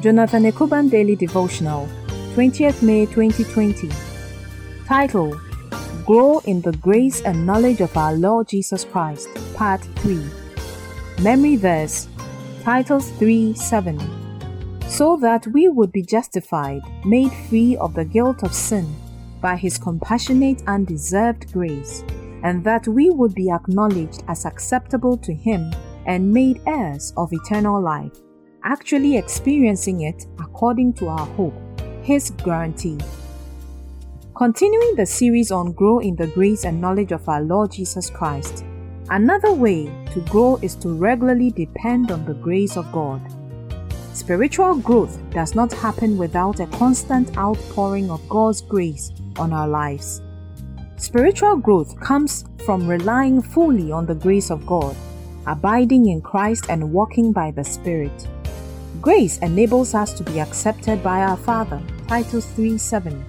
Jonathan Ekuban Daily Devotional, 20th May 2020. Title Grow in the Grace and Knowledge of Our Lord Jesus Christ, Part 3. Memory Verse, Titus 3 7. So that we would be justified, made free of the guilt of sin by His compassionate and deserved grace, and that we would be acknowledged as acceptable to Him and made heirs of eternal life actually experiencing it according to our hope, His guarantee. Continuing the series on Grow in the Grace and Knowledge of our Lord Jesus Christ, another way to grow is to regularly depend on the grace of God. Spiritual growth does not happen without a constant outpouring of God's grace on our lives. Spiritual growth comes from relying fully on the grace of God, abiding in Christ, and walking by the Spirit. Grace enables us to be accepted by our Father, Titus 3 7.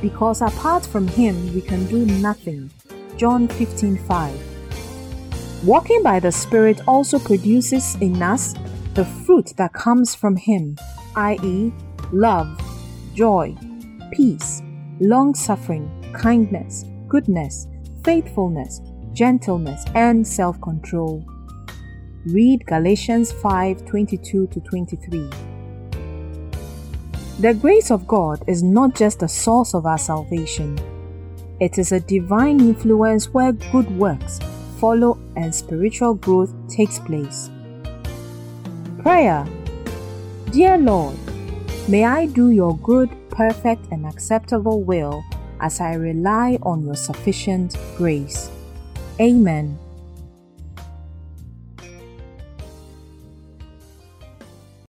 Because apart from Him, we can do nothing, John 15 5. Walking by the Spirit also produces in us the fruit that comes from Him, i.e., love, joy, peace, long suffering, kindness, goodness, faithfulness, gentleness, and self control. Read Galatians 5 22 to 23. The grace of God is not just the source of our salvation, it is a divine influence where good works follow and spiritual growth takes place. Prayer Dear Lord, may I do your good, perfect, and acceptable will as I rely on your sufficient grace. Amen.